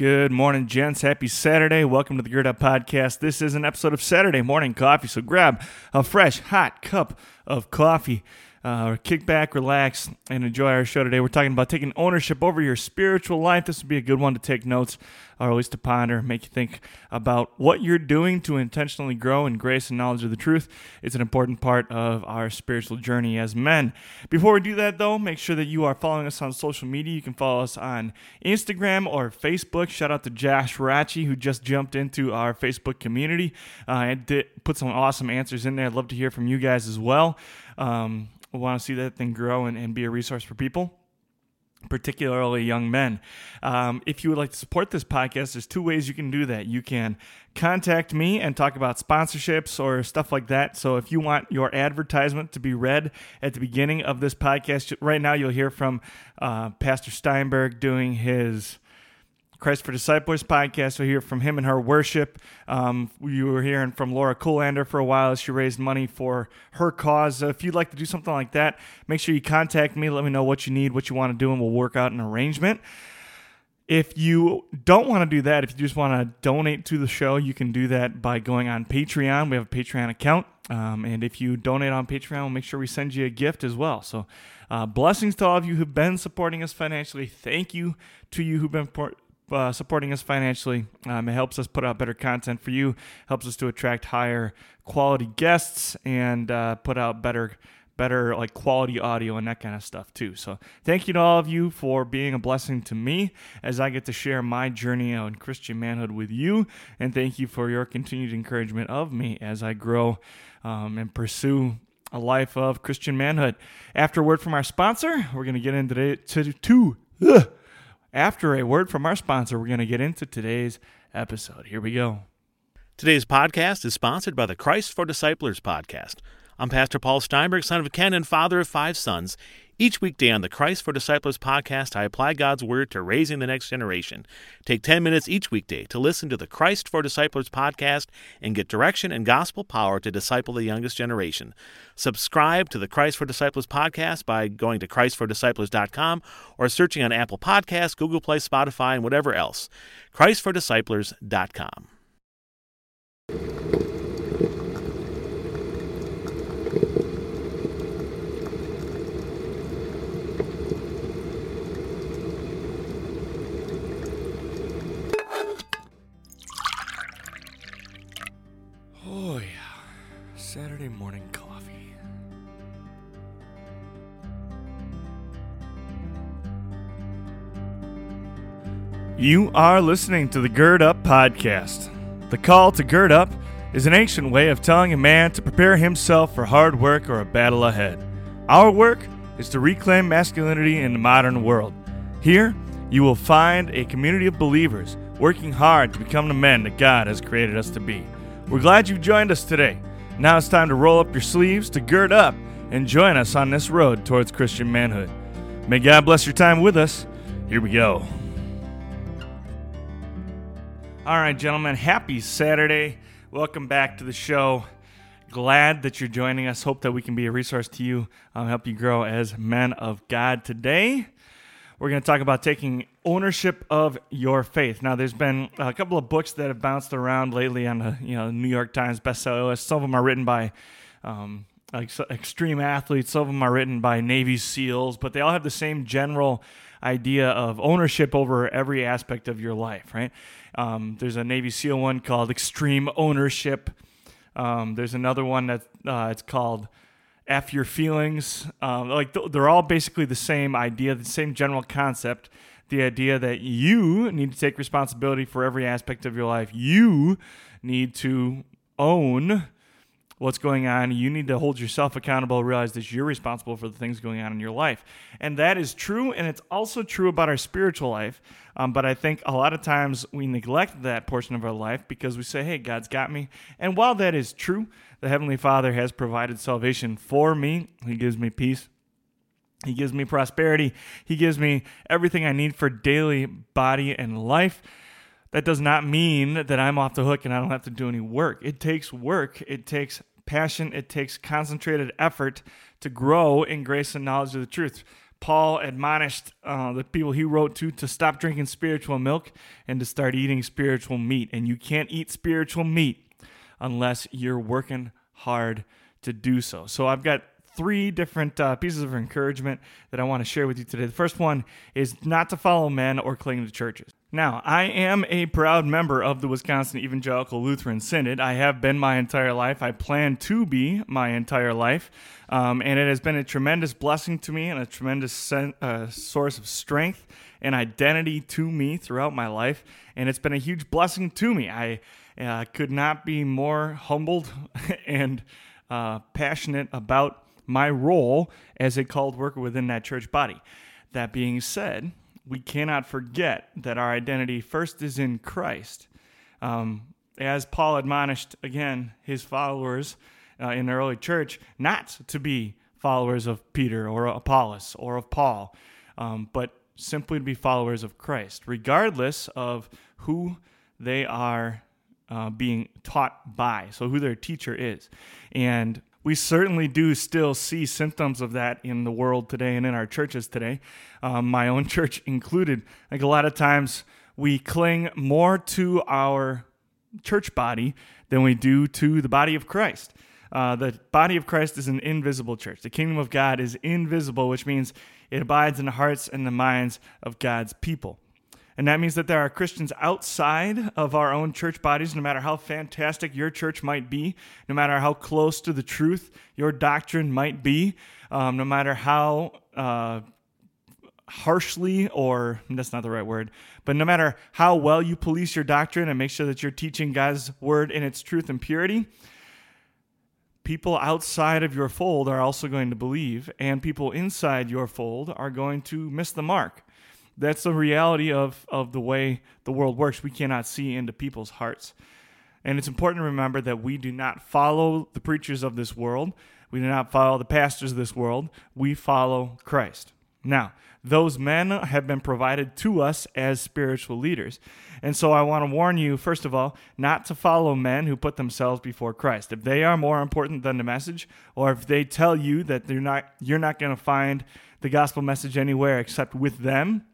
Good morning, gents. Happy Saturday. Welcome to the Gird Up Podcast. This is an episode of Saturday Morning Coffee, so grab a fresh, hot cup of coffee. Uh, kick back, relax, and enjoy our show today. We're talking about taking ownership over your spiritual life. This would be a good one to take notes, or at least to ponder, make you think about what you're doing to intentionally grow in grace and knowledge of the truth. It's an important part of our spiritual journey as men. Before we do that, though, make sure that you are following us on social media. You can follow us on Instagram or Facebook. Shout out to Josh Ratchie, who just jumped into our Facebook community uh, and did, put some awesome answers in there. I'd love to hear from you guys as well. Um, want to see that thing grow and, and be a resource for people particularly young men. Um, if you would like to support this podcast, there's two ways you can do that. You can contact me and talk about sponsorships or stuff like that. So if you want your advertisement to be read at the beginning of this podcast, right now you'll hear from uh, Pastor Steinberg doing his Christ for Disciples podcast. We'll hear from him and her worship. Um, you were hearing from Laura Coolander for a while as she raised money for her cause. if you'd like to do something like that, make sure you contact me. Let me know what you need, what you want to do, and we'll work out an arrangement. If you don't want to do that, if you just want to donate to the show, you can do that by going on Patreon. We have a Patreon account. Um, and if you donate on Patreon, we'll make sure we send you a gift as well. So, uh, blessings to all of you who've been supporting us financially. Thank you to you who've been uh, supporting us financially. Um, it helps us put out better content for you, helps us to attract higher quality guests, and uh, put out better better like quality audio and that kind of stuff too. So thank you to all of you for being a blessing to me as I get to share my journey on Christian manhood with you, and thank you for your continued encouragement of me as I grow um, and pursue a life of Christian manhood. After a word from our sponsor, we're going to get into today to. Ugh, after a word from our sponsor, we're going to get into today's episode. Here we go. Today's podcast is sponsored by the Christ for Disciples podcast. I'm Pastor Paul Steinberg, son of Ken and father of five sons. Each weekday on the Christ for Disciples podcast, I apply God's Word to raising the next generation. Take 10 minutes each weekday to listen to the Christ for Disciples podcast and get direction and gospel power to disciple the youngest generation. Subscribe to the Christ for Disciples podcast by going to ChristForDisciples.com or searching on Apple Podcasts, Google Play, Spotify, and whatever else. ChristForDisciples.com. Saturday morning coffee. You are listening to the Gird Up Podcast. The call to gird up is an ancient way of telling a man to prepare himself for hard work or a battle ahead. Our work is to reclaim masculinity in the modern world. Here, you will find a community of believers working hard to become the men that God has created us to be. We're glad you joined us today. Now it's time to roll up your sleeves, to gird up, and join us on this road towards Christian manhood. May God bless your time with us. Here we go. All right, gentlemen, happy Saturday. Welcome back to the show. Glad that you're joining us. Hope that we can be a resource to you, um, help you grow as men of God today. We're going to talk about taking ownership of your faith. Now, there's been a couple of books that have bounced around lately on the you know New York Times bestseller list. Some of them are written by um, extreme athletes. Some of them are written by Navy SEALs, but they all have the same general idea of ownership over every aspect of your life. Right? Um, there's a Navy SEAL one called Extreme Ownership. Um, there's another one that uh, it's called F your feelings. Um, like they're all basically the same idea, the same general concept. The idea that you need to take responsibility for every aspect of your life. You need to own what's going on. You need to hold yourself accountable, realize that you're responsible for the things going on in your life. And that is true, and it's also true about our spiritual life. Um, but I think a lot of times we neglect that portion of our life because we say, hey, God's got me. And while that is true, the Heavenly Father has provided salvation for me, He gives me peace. He gives me prosperity. He gives me everything I need for daily body and life that does not mean that I'm off the hook and I don't have to do any work. It takes work, it takes passion, it takes concentrated effort to grow in grace and knowledge of the truth. Paul admonished uh, the people he wrote to to stop drinking spiritual milk and to start eating spiritual meat. And you can't eat spiritual meat unless you're working hard to do so. So I've got three different uh, pieces of encouragement that I want to share with you today. The first one is not to follow men or cling to churches. Now, I am a proud member of the Wisconsin Evangelical Lutheran Synod. I have been my entire life. I plan to be my entire life. Um, and it has been a tremendous blessing to me and a tremendous sen- uh, source of strength and identity to me throughout my life. And it's been a huge blessing to me. I uh, could not be more humbled and uh, passionate about my role as a called worker within that church body. That being said, we cannot forget that our identity first is in Christ. Um, as Paul admonished again his followers uh, in the early church, not to be followers of Peter or Apollos or of Paul, um, but simply to be followers of Christ, regardless of who they are uh, being taught by, so who their teacher is. And we certainly do still see symptoms of that in the world today and in our churches today, um, my own church included. Like a lot of times, we cling more to our church body than we do to the body of Christ. Uh, the body of Christ is an invisible church. The kingdom of God is invisible, which means it abides in the hearts and the minds of God's people. And that means that there are Christians outside of our own church bodies, no matter how fantastic your church might be, no matter how close to the truth your doctrine might be, um, no matter how uh, harshly, or that's not the right word, but no matter how well you police your doctrine and make sure that you're teaching God's word in its truth and purity, people outside of your fold are also going to believe, and people inside your fold are going to miss the mark that's the reality of, of the way the world works. We cannot see into people's hearts. And it's important to remember that we do not follow the preachers of this world. We do not follow the pastors of this world. We follow Christ. Now, those men have been provided to us as spiritual leaders. And so I want to warn you, first of all, not to follow men who put themselves before Christ. If they are more important than the message, or if they tell you that they're not, you're not going to find the gospel message anywhere except with them,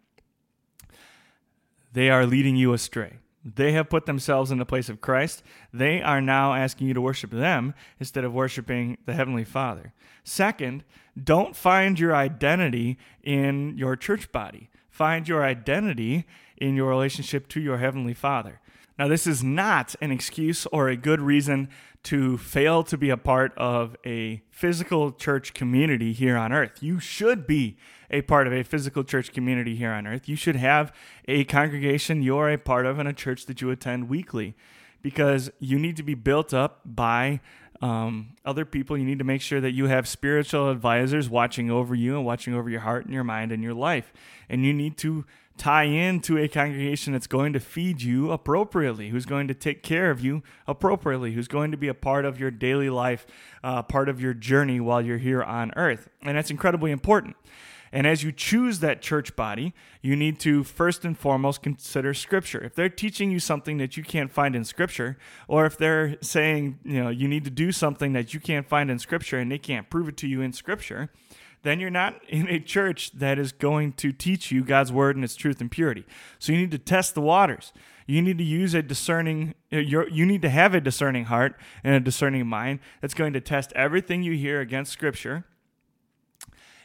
they are leading you astray. They have put themselves in the place of Christ. They are now asking you to worship them instead of worshiping the Heavenly Father. Second, don't find your identity in your church body. Find your identity in your relationship to your Heavenly Father. Now, this is not an excuse or a good reason to fail to be a part of a physical church community here on earth. You should be a part of a physical church community here on earth. You should have a congregation you're a part of and a church that you attend weekly because you need to be built up by um, other people. You need to make sure that you have spiritual advisors watching over you and watching over your heart and your mind and your life. And you need to tie into a congregation that's going to feed you appropriately, who's going to take care of you appropriately, who's going to be a part of your daily life, uh, part of your journey while you're here on earth. And that's incredibly important. And as you choose that church body, you need to first and foremost consider Scripture. If they're teaching you something that you can't find in Scripture, or if they're saying, you know, you need to do something that you can't find in Scripture and they can't prove it to you in Scripture, then you're not in a church that is going to teach you God's word and its truth and purity. So you need to test the waters. You need to use a discerning uh, you need to have a discerning heart and a discerning mind that's going to test everything you hear against scripture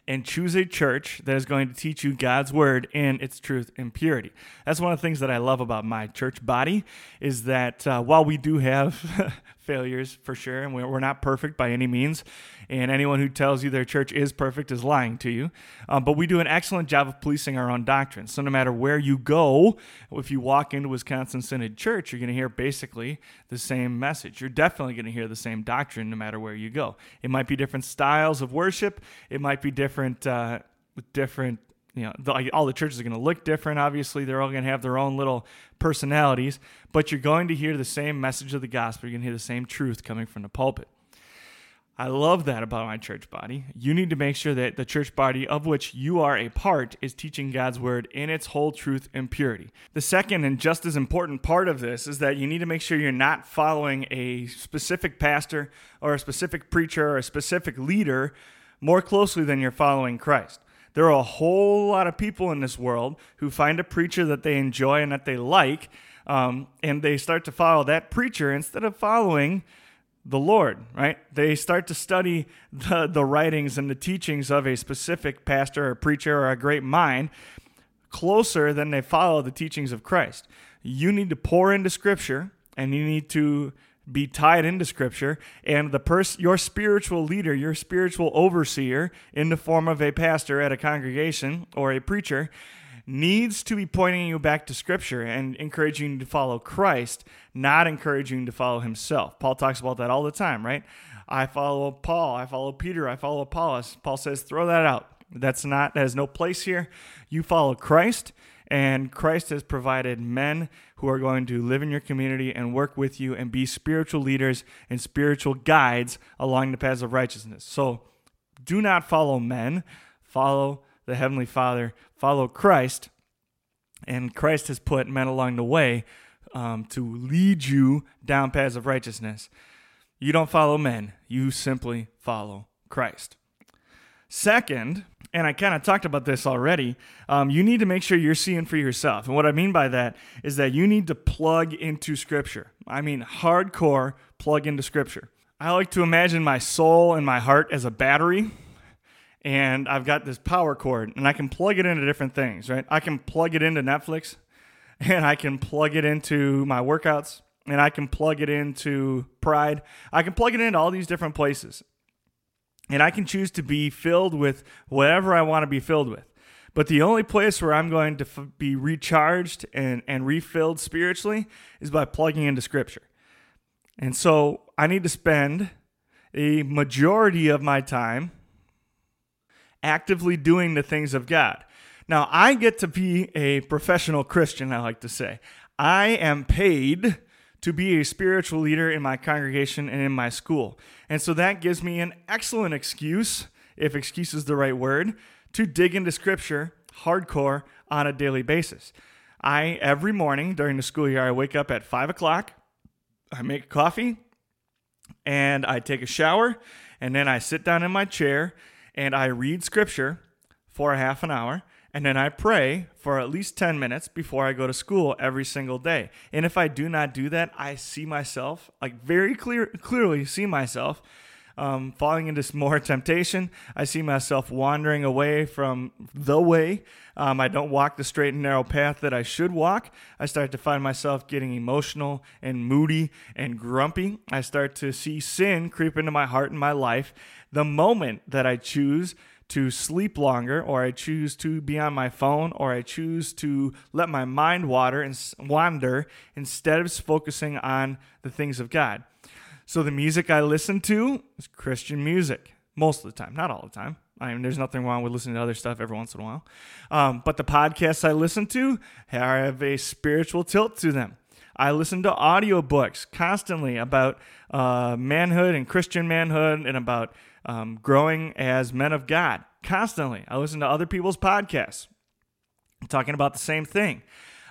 and choose a church that is going to teach you God's word and its truth and purity. That's one of the things that I love about my church body is that uh, while we do have failures for sure, and we're not perfect by any means. And anyone who tells you their church is perfect is lying to you. Um, but we do an excellent job of policing our own doctrine. So no matter where you go, if you walk into Wisconsin Synod Church, you're going to hear basically the same message. You're definitely going to hear the same doctrine no matter where you go. It might be different styles of worship. It might be different. Uh, different you know, the, all the churches are going to look different. Obviously, they're all going to have their own little personalities, but you're going to hear the same message of the gospel. You're going to hear the same truth coming from the pulpit. I love that about my church body. You need to make sure that the church body of which you are a part is teaching God's word in its whole truth and purity. The second and just as important part of this is that you need to make sure you're not following a specific pastor or a specific preacher or a specific leader more closely than you're following Christ. There are a whole lot of people in this world who find a preacher that they enjoy and that they like, um, and they start to follow that preacher instead of following the Lord, right? They start to study the, the writings and the teachings of a specific pastor or preacher or a great mind closer than they follow the teachings of Christ. You need to pour into Scripture and you need to be tied into Scripture, and the person, your spiritual leader, your spiritual overseer, in the form of a pastor at a congregation or a preacher, needs to be pointing you back to Scripture and encouraging you to follow Christ, not encouraging you to follow himself. Paul talks about that all the time, right? I follow Paul, I follow Peter, I follow Apollos. Paul says, throw that out. That's not, that has no place here. You follow Christ, and Christ has provided men who are going to live in your community and work with you and be spiritual leaders and spiritual guides along the paths of righteousness. So do not follow men, follow the Heavenly Father, follow Christ. And Christ has put men along the way um, to lead you down paths of righteousness. You don't follow men, you simply follow Christ. Second, and I kind of talked about this already, um, you need to make sure you're seeing for yourself. And what I mean by that is that you need to plug into Scripture. I mean, hardcore plug into Scripture. I like to imagine my soul and my heart as a battery and I've got this power cord and I can plug it into different things, right? I can plug it into Netflix and I can plug it into my workouts and I can plug it into Pride. I can plug it into all these different places. And I can choose to be filled with whatever I want to be filled with. But the only place where I'm going to f- be recharged and, and refilled spiritually is by plugging into Scripture. And so I need to spend a majority of my time actively doing the things of God. Now, I get to be a professional Christian, I like to say. I am paid to be a spiritual leader in my congregation and in my school. And so that gives me an excellent excuse, if excuse is the right word, to dig into scripture hardcore on a daily basis. I, every morning during the school year, I wake up at five o'clock, I make coffee, and I take a shower, and then I sit down in my chair and I read scripture for a half an hour and then I pray for at least 10 minutes before I go to school every single day. And if I do not do that, I see myself, like very clear, clearly see myself um, falling into more temptation. I see myself wandering away from the way. Um, I don't walk the straight and narrow path that I should walk. I start to find myself getting emotional and moody and grumpy. I start to see sin creep into my heart and my life the moment that I choose to sleep longer, or I choose to be on my phone, or I choose to let my mind water and wander instead of focusing on the things of God. So the music I listen to is Christian music most of the time, not all the time. I mean, there's nothing wrong with listening to other stuff every once in a while. Um, but the podcasts I listen to have a spiritual tilt to them. I listen to audiobooks constantly about uh, manhood and Christian manhood and about um, growing as men of God constantly. I listen to other people's podcasts talking about the same thing.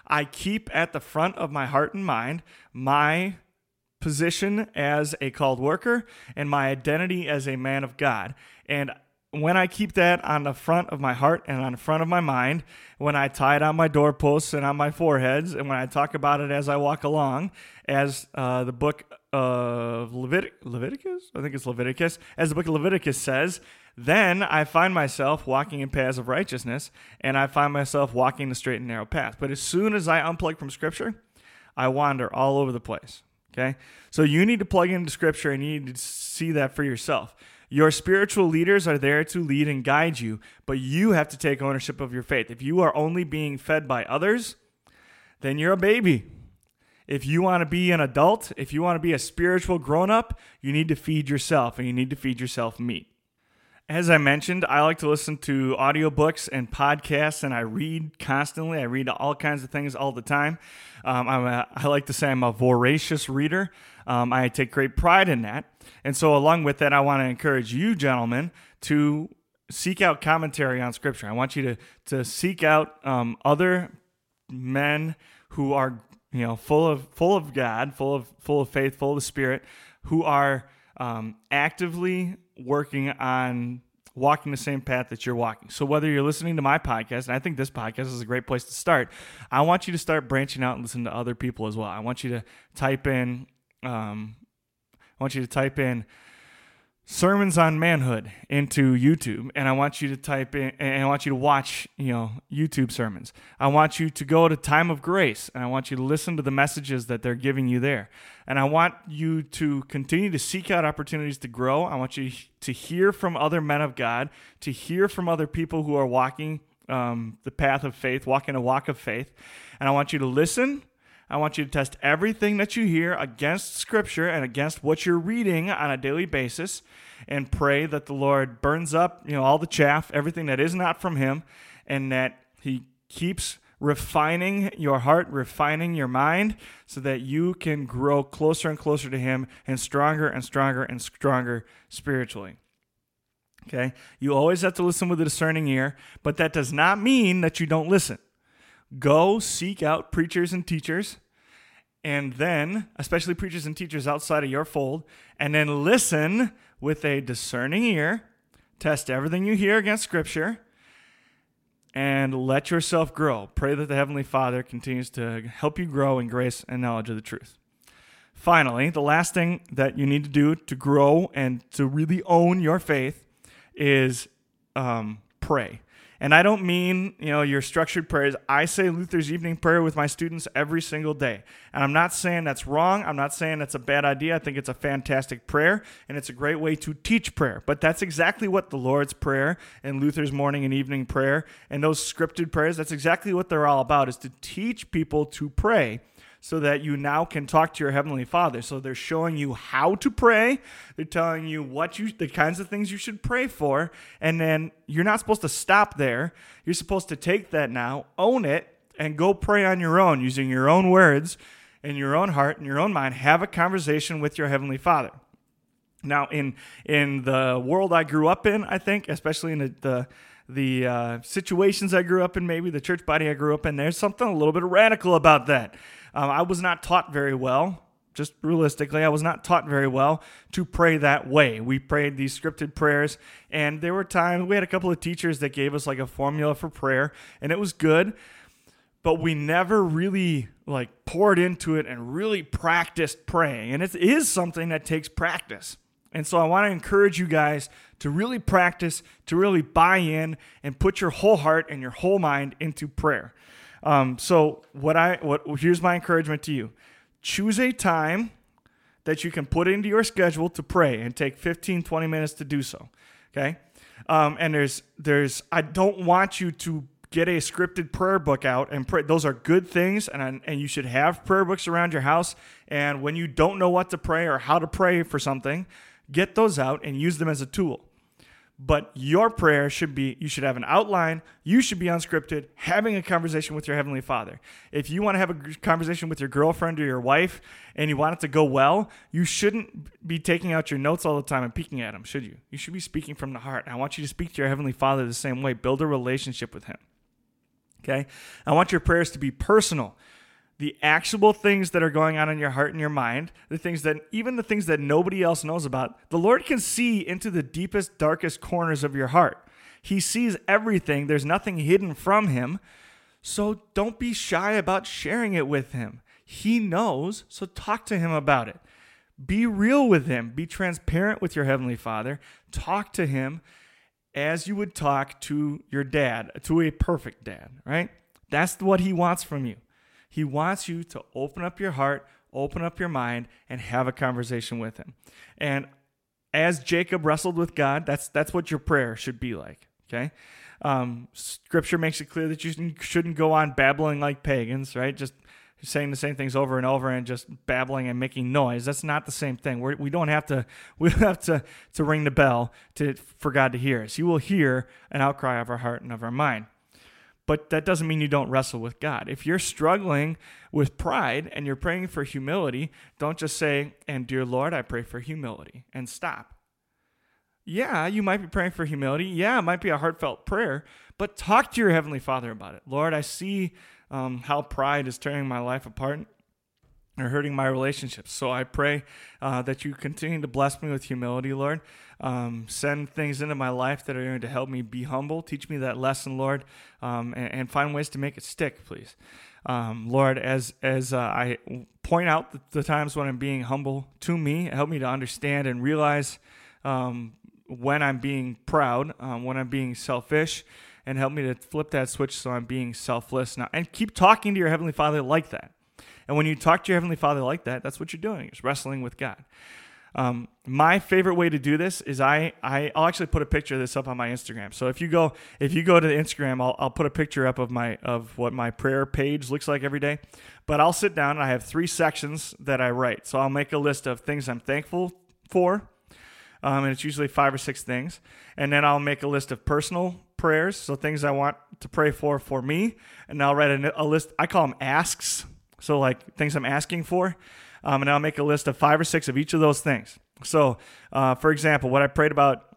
I keep at the front of my heart and mind my position as a called worker and my identity as a man of God. And when I keep that on the front of my heart and on the front of my mind, when I tie it on my doorposts and on my foreheads, and when I talk about it as I walk along, as uh, the book of Levit- Leviticus, I think it's Leviticus, as the book of Leviticus says, then I find myself walking in paths of righteousness, and I find myself walking the straight and narrow path. But as soon as I unplug from Scripture, I wander all over the place. Okay? So you need to plug into Scripture and you need to see that for yourself. Your spiritual leaders are there to lead and guide you, but you have to take ownership of your faith. If you are only being fed by others, then you're a baby. If you want to be an adult, if you want to be a spiritual grown up, you need to feed yourself and you need to feed yourself meat. As I mentioned, I like to listen to audiobooks and podcasts, and I read constantly. I read all kinds of things all the time. Um, I'm a, I like to say I'm a voracious reader. Um, I take great pride in that. And so, along with that, I want to encourage you, gentlemen, to seek out commentary on Scripture. I want you to to seek out um, other men who are you know full of full of God, full of full of faith, full of the Spirit, who are um, actively working on walking the same path that you're walking. So whether you're listening to my podcast, and I think this podcast is a great place to start, I want you to start branching out and listen to other people as well. I want you to type in, um, I want you to type in sermons on manhood into YouTube and I want you to type in and I want you to watch, you know, YouTube sermons. I want you to go to Time of Grace and I want you to listen to the messages that they're giving you there. And I want you to continue to seek out opportunities to grow. I want you to hear from other men of God, to hear from other people who are walking um, the path of faith, walking a walk of faith. And I want you to listen I want you to test everything that you hear against Scripture and against what you're reading on a daily basis and pray that the Lord burns up, you know, all the chaff, everything that is not from Him, and that He keeps refining your heart, refining your mind, so that you can grow closer and closer to Him and stronger and stronger and stronger spiritually. Okay? You always have to listen with a discerning ear, but that does not mean that you don't listen. Go seek out preachers and teachers, and then, especially preachers and teachers outside of your fold, and then listen with a discerning ear. Test everything you hear against Scripture and let yourself grow. Pray that the Heavenly Father continues to help you grow in grace and knowledge of the truth. Finally, the last thing that you need to do to grow and to really own your faith is um, pray. And I don't mean, you know, your structured prayers. I say Luther's evening prayer with my students every single day. And I'm not saying that's wrong. I'm not saying that's a bad idea. I think it's a fantastic prayer and it's a great way to teach prayer. But that's exactly what the Lord's prayer and Luther's morning and evening prayer and those scripted prayers, that's exactly what they're all about is to teach people to pray so that you now can talk to your heavenly father. So they're showing you how to pray. They're telling you what you the kinds of things you should pray for. And then you're not supposed to stop there. You're supposed to take that now own it and go pray on your own using your own words in your own heart and your own mind. Have a conversation with your heavenly father. Now in in the world i grew up in i think especially in the, the the uh, situations I grew up in, maybe the church body I grew up in, there's something a little bit radical about that. Um, I was not taught very well, just realistically, I was not taught very well to pray that way. We prayed these scripted prayers, and there were times we had a couple of teachers that gave us like a formula for prayer, and it was good, but we never really like poured into it and really practiced praying. And it is something that takes practice. And so I want to encourage you guys to really practice, to really buy in, and put your whole heart and your whole mind into prayer. Um, so what I what here's my encouragement to you: choose a time that you can put into your schedule to pray and take 15 20 minutes to do so okay? Um, and there's there's i don't want you to get a scripted prayer book out and pray. Those are good things and, and you should have prayer books around your house. And when you don't know what to pray or how to pray for something get those out and use them as a tool but your prayer should be you should have an outline. You should be unscripted having a conversation with your heavenly father. If you want to have a conversation with your girlfriend or your wife and you want it to go well you shouldn't be taking out your notes all the time and peeking at them should you? You should be speaking from the heart. I want you to speak to your heavenly father the same way. Build a relationship with him. Okay? I want your prayers to be personal the actual things that are going on in your heart and your mind, the things that even the things that nobody else knows about, the Lord can see into the deepest, darkest corners of your heart. He sees everything, there's nothing hidden from Him. So don't be shy about sharing it with Him. He knows, so talk to Him about it. Be real with Him, be transparent with your Heavenly Father. Talk to Him as you would talk to your dad, to a perfect dad, right? That's what He wants from you. He wants you to open up your heart, open up your mind, and have a conversation with Him. And as Jacob wrestled with God, that's that's what your prayer should be like. Okay, um, Scripture makes it clear that you shouldn't go on babbling like pagans, right? Just saying the same things over and over and just babbling and making noise. That's not the same thing. We're, we do not have to we don't have to to ring the bell to for God to hear us. He will hear an outcry of our heart and of our mind but that doesn't mean you don't wrestle with God. If you're struggling with pride and you're praying for humility, don't just say, and dear Lord, I pray for humility, and stop. Yeah, you might be praying for humility. Yeah, it might be a heartfelt prayer, but talk to your Heavenly Father about it. Lord, I see um, how pride is tearing my life apart. Or hurting my relationships. So I pray uh, that you continue to bless me with humility, Lord. Um, send things into my life that are going to help me be humble. Teach me that lesson, Lord, um, and, and, find ways to make it stick, please. Um, Lord, as as uh, I point out the, the, times when I'm being humble to me, help me to understand and realize um, when I'm being proud, um, when I'm being selfish, and help me to flip that switch so I'm being selfless now. And keep talking to your heavenly Father like that. And when you talk to your Heavenly Father like that, that's what you're doing, is wrestling with God. Um, my favorite way to do this is I, I will actually put a picture of this up on my Instagram. So if you go if you go to the Instagram, I'll, I'll put a picture up of my of what my prayer page looks like every day. But I'll sit down and I have three sections that I write. So I'll make a list of things I'm thankful for, um, and it's usually five or six things. And then I'll make a list of personal prayers, so things I want to pray for for me, and I'll write a, a list. I call them asks so, like things I'm asking for. Um, and I'll make a list of five or six of each of those things. So, uh, for example, what I prayed about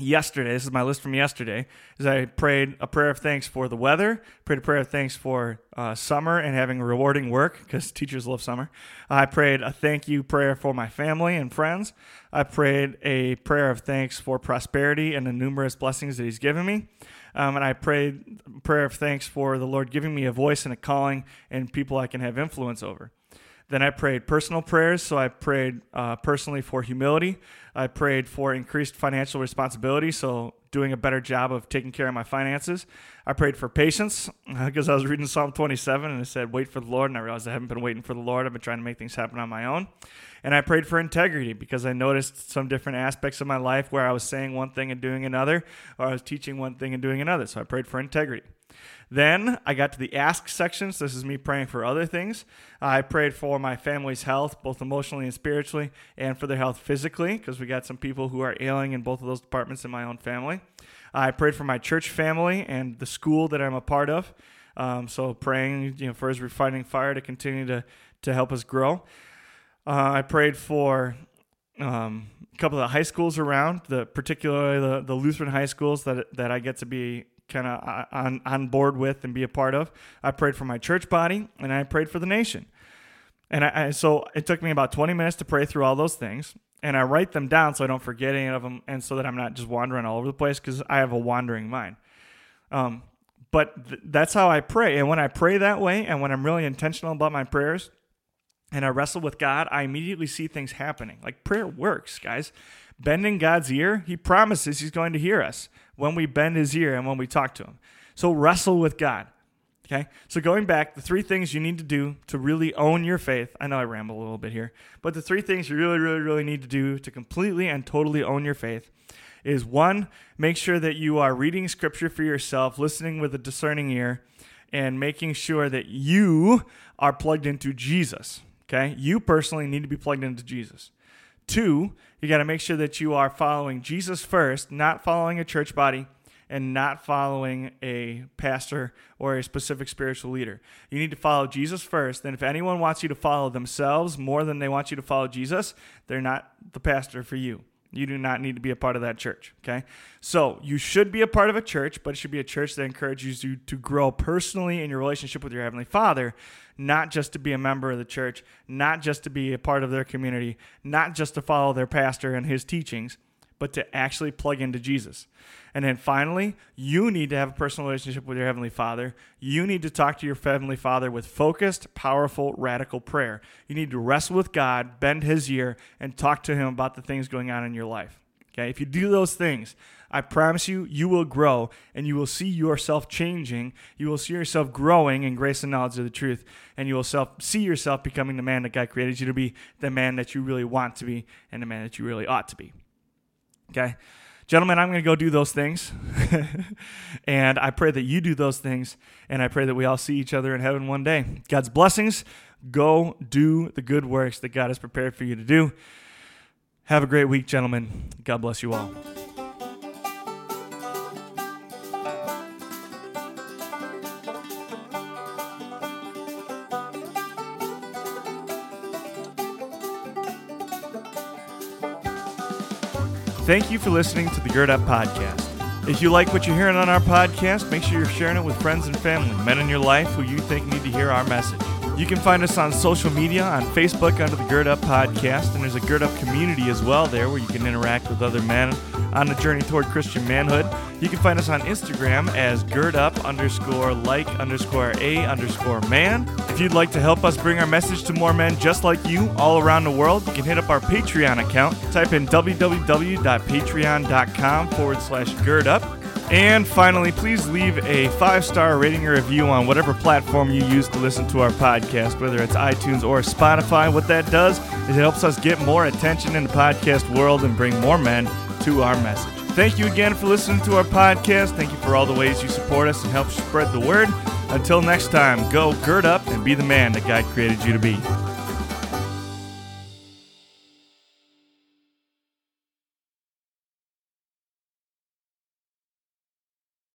yesterday, this is my list from yesterday, is I prayed a prayer of thanks for the weather, prayed a prayer of thanks for uh, summer and having rewarding work because teachers love summer. I prayed a thank you prayer for my family and friends. I prayed a prayer of thanks for prosperity and the numerous blessings that He's given me. Um, and I prayed a prayer of thanks for the Lord giving me a voice and a calling and people I can have influence over. Then I prayed personal prayers. So I prayed uh, personally for humility. I prayed for increased financial responsibility. So doing a better job of taking care of my finances. I prayed for patience because I was reading Psalm 27 and it said, Wait for the Lord. And I realized I haven't been waiting for the Lord. I've been trying to make things happen on my own. And I prayed for integrity because I noticed some different aspects of my life where I was saying one thing and doing another, or I was teaching one thing and doing another. So I prayed for integrity. Then I got to the ask sections. This is me praying for other things. I prayed for my family's health, both emotionally and spiritually, and for their health physically, because we got some people who are ailing in both of those departments in my own family. I prayed for my church family and the school that I'm a part of. Um, so praying, you know, for His refining fire to continue to to help us grow. Uh, I prayed for um, a couple of the high schools around, the particularly the, the Lutheran high schools that that I get to be kind of uh, on on board with and be a part of. I prayed for my church body and I prayed for the nation. And I, I, so it took me about 20 minutes to pray through all those things, and I write them down so I don't forget any of them, and so that I'm not just wandering all over the place because I have a wandering mind. Um, but th- that's how I pray, and when I pray that way, and when I'm really intentional about my prayers, and I wrestle with God, I immediately see things happening. Like prayer works, guys. Bending God's ear, He promises He's going to hear us when we bend His ear and when we talk to Him. So wrestle with God. Okay? So going back, the three things you need to do to really own your faith. I know I ramble a little bit here, but the three things you really, really, really need to do to completely and totally own your faith is one, make sure that you are reading scripture for yourself, listening with a discerning ear, and making sure that you are plugged into Jesus. Okay? You personally need to be plugged into Jesus. Two, you got to make sure that you are following Jesus first, not following a church body and not following a pastor or a specific spiritual leader. You need to follow Jesus first. And if anyone wants you to follow themselves more than they want you to follow Jesus, they're not the pastor for you. You do not need to be a part of that church. Okay. So you should be a part of a church, but it should be a church that encourages you to grow personally in your relationship with your Heavenly Father, not just to be a member of the church, not just to be a part of their community, not just to follow their pastor and his teachings, but to actually plug into Jesus. And then finally, you need to have a personal relationship with your Heavenly Father. You need to talk to your Heavenly Father with focused, powerful, radical prayer. You need to wrestle with God, bend His ear, and talk to Him about the things going on in your life. Okay, if you do those things, I promise you, you will grow and you will see yourself changing. You will see yourself growing in grace and knowledge of the truth. And you will self, see yourself becoming the man that God created you to be, the man that you really want to be, and the man that you really ought to be. Okay? Gentlemen, I'm going to go do those things. and I pray that you do those things. And I pray that we all see each other in heaven one day. God's blessings. Go do the good works that God has prepared for you to do. Have a great week, gentlemen. God bless you all. Thank you for listening to the Gird Up Podcast. If you like what you're hearing on our podcast, make sure you're sharing it with friends and family, men in your life who you think need to hear our message. You can find us on social media on Facebook under the Gird Up Podcast, and there's a Gird Up community as well there where you can interact with other men on the journey toward Christian manhood. You can find us on Instagram as Gird Up underscore like underscore a underscore man. If you'd like to help us bring our message to more men just like you all around the world, you can hit up our Patreon account. Type in www.patreon.com forward slash gird up. And finally, please leave a five star rating or review on whatever platform you use to listen to our podcast, whether it's iTunes or Spotify. What that does is it helps us get more attention in the podcast world and bring more men to our message. Thank you again for listening to our podcast. Thank you for all the ways you support us and help spread the word. Until next time, go gird up and be the man that God created you to be.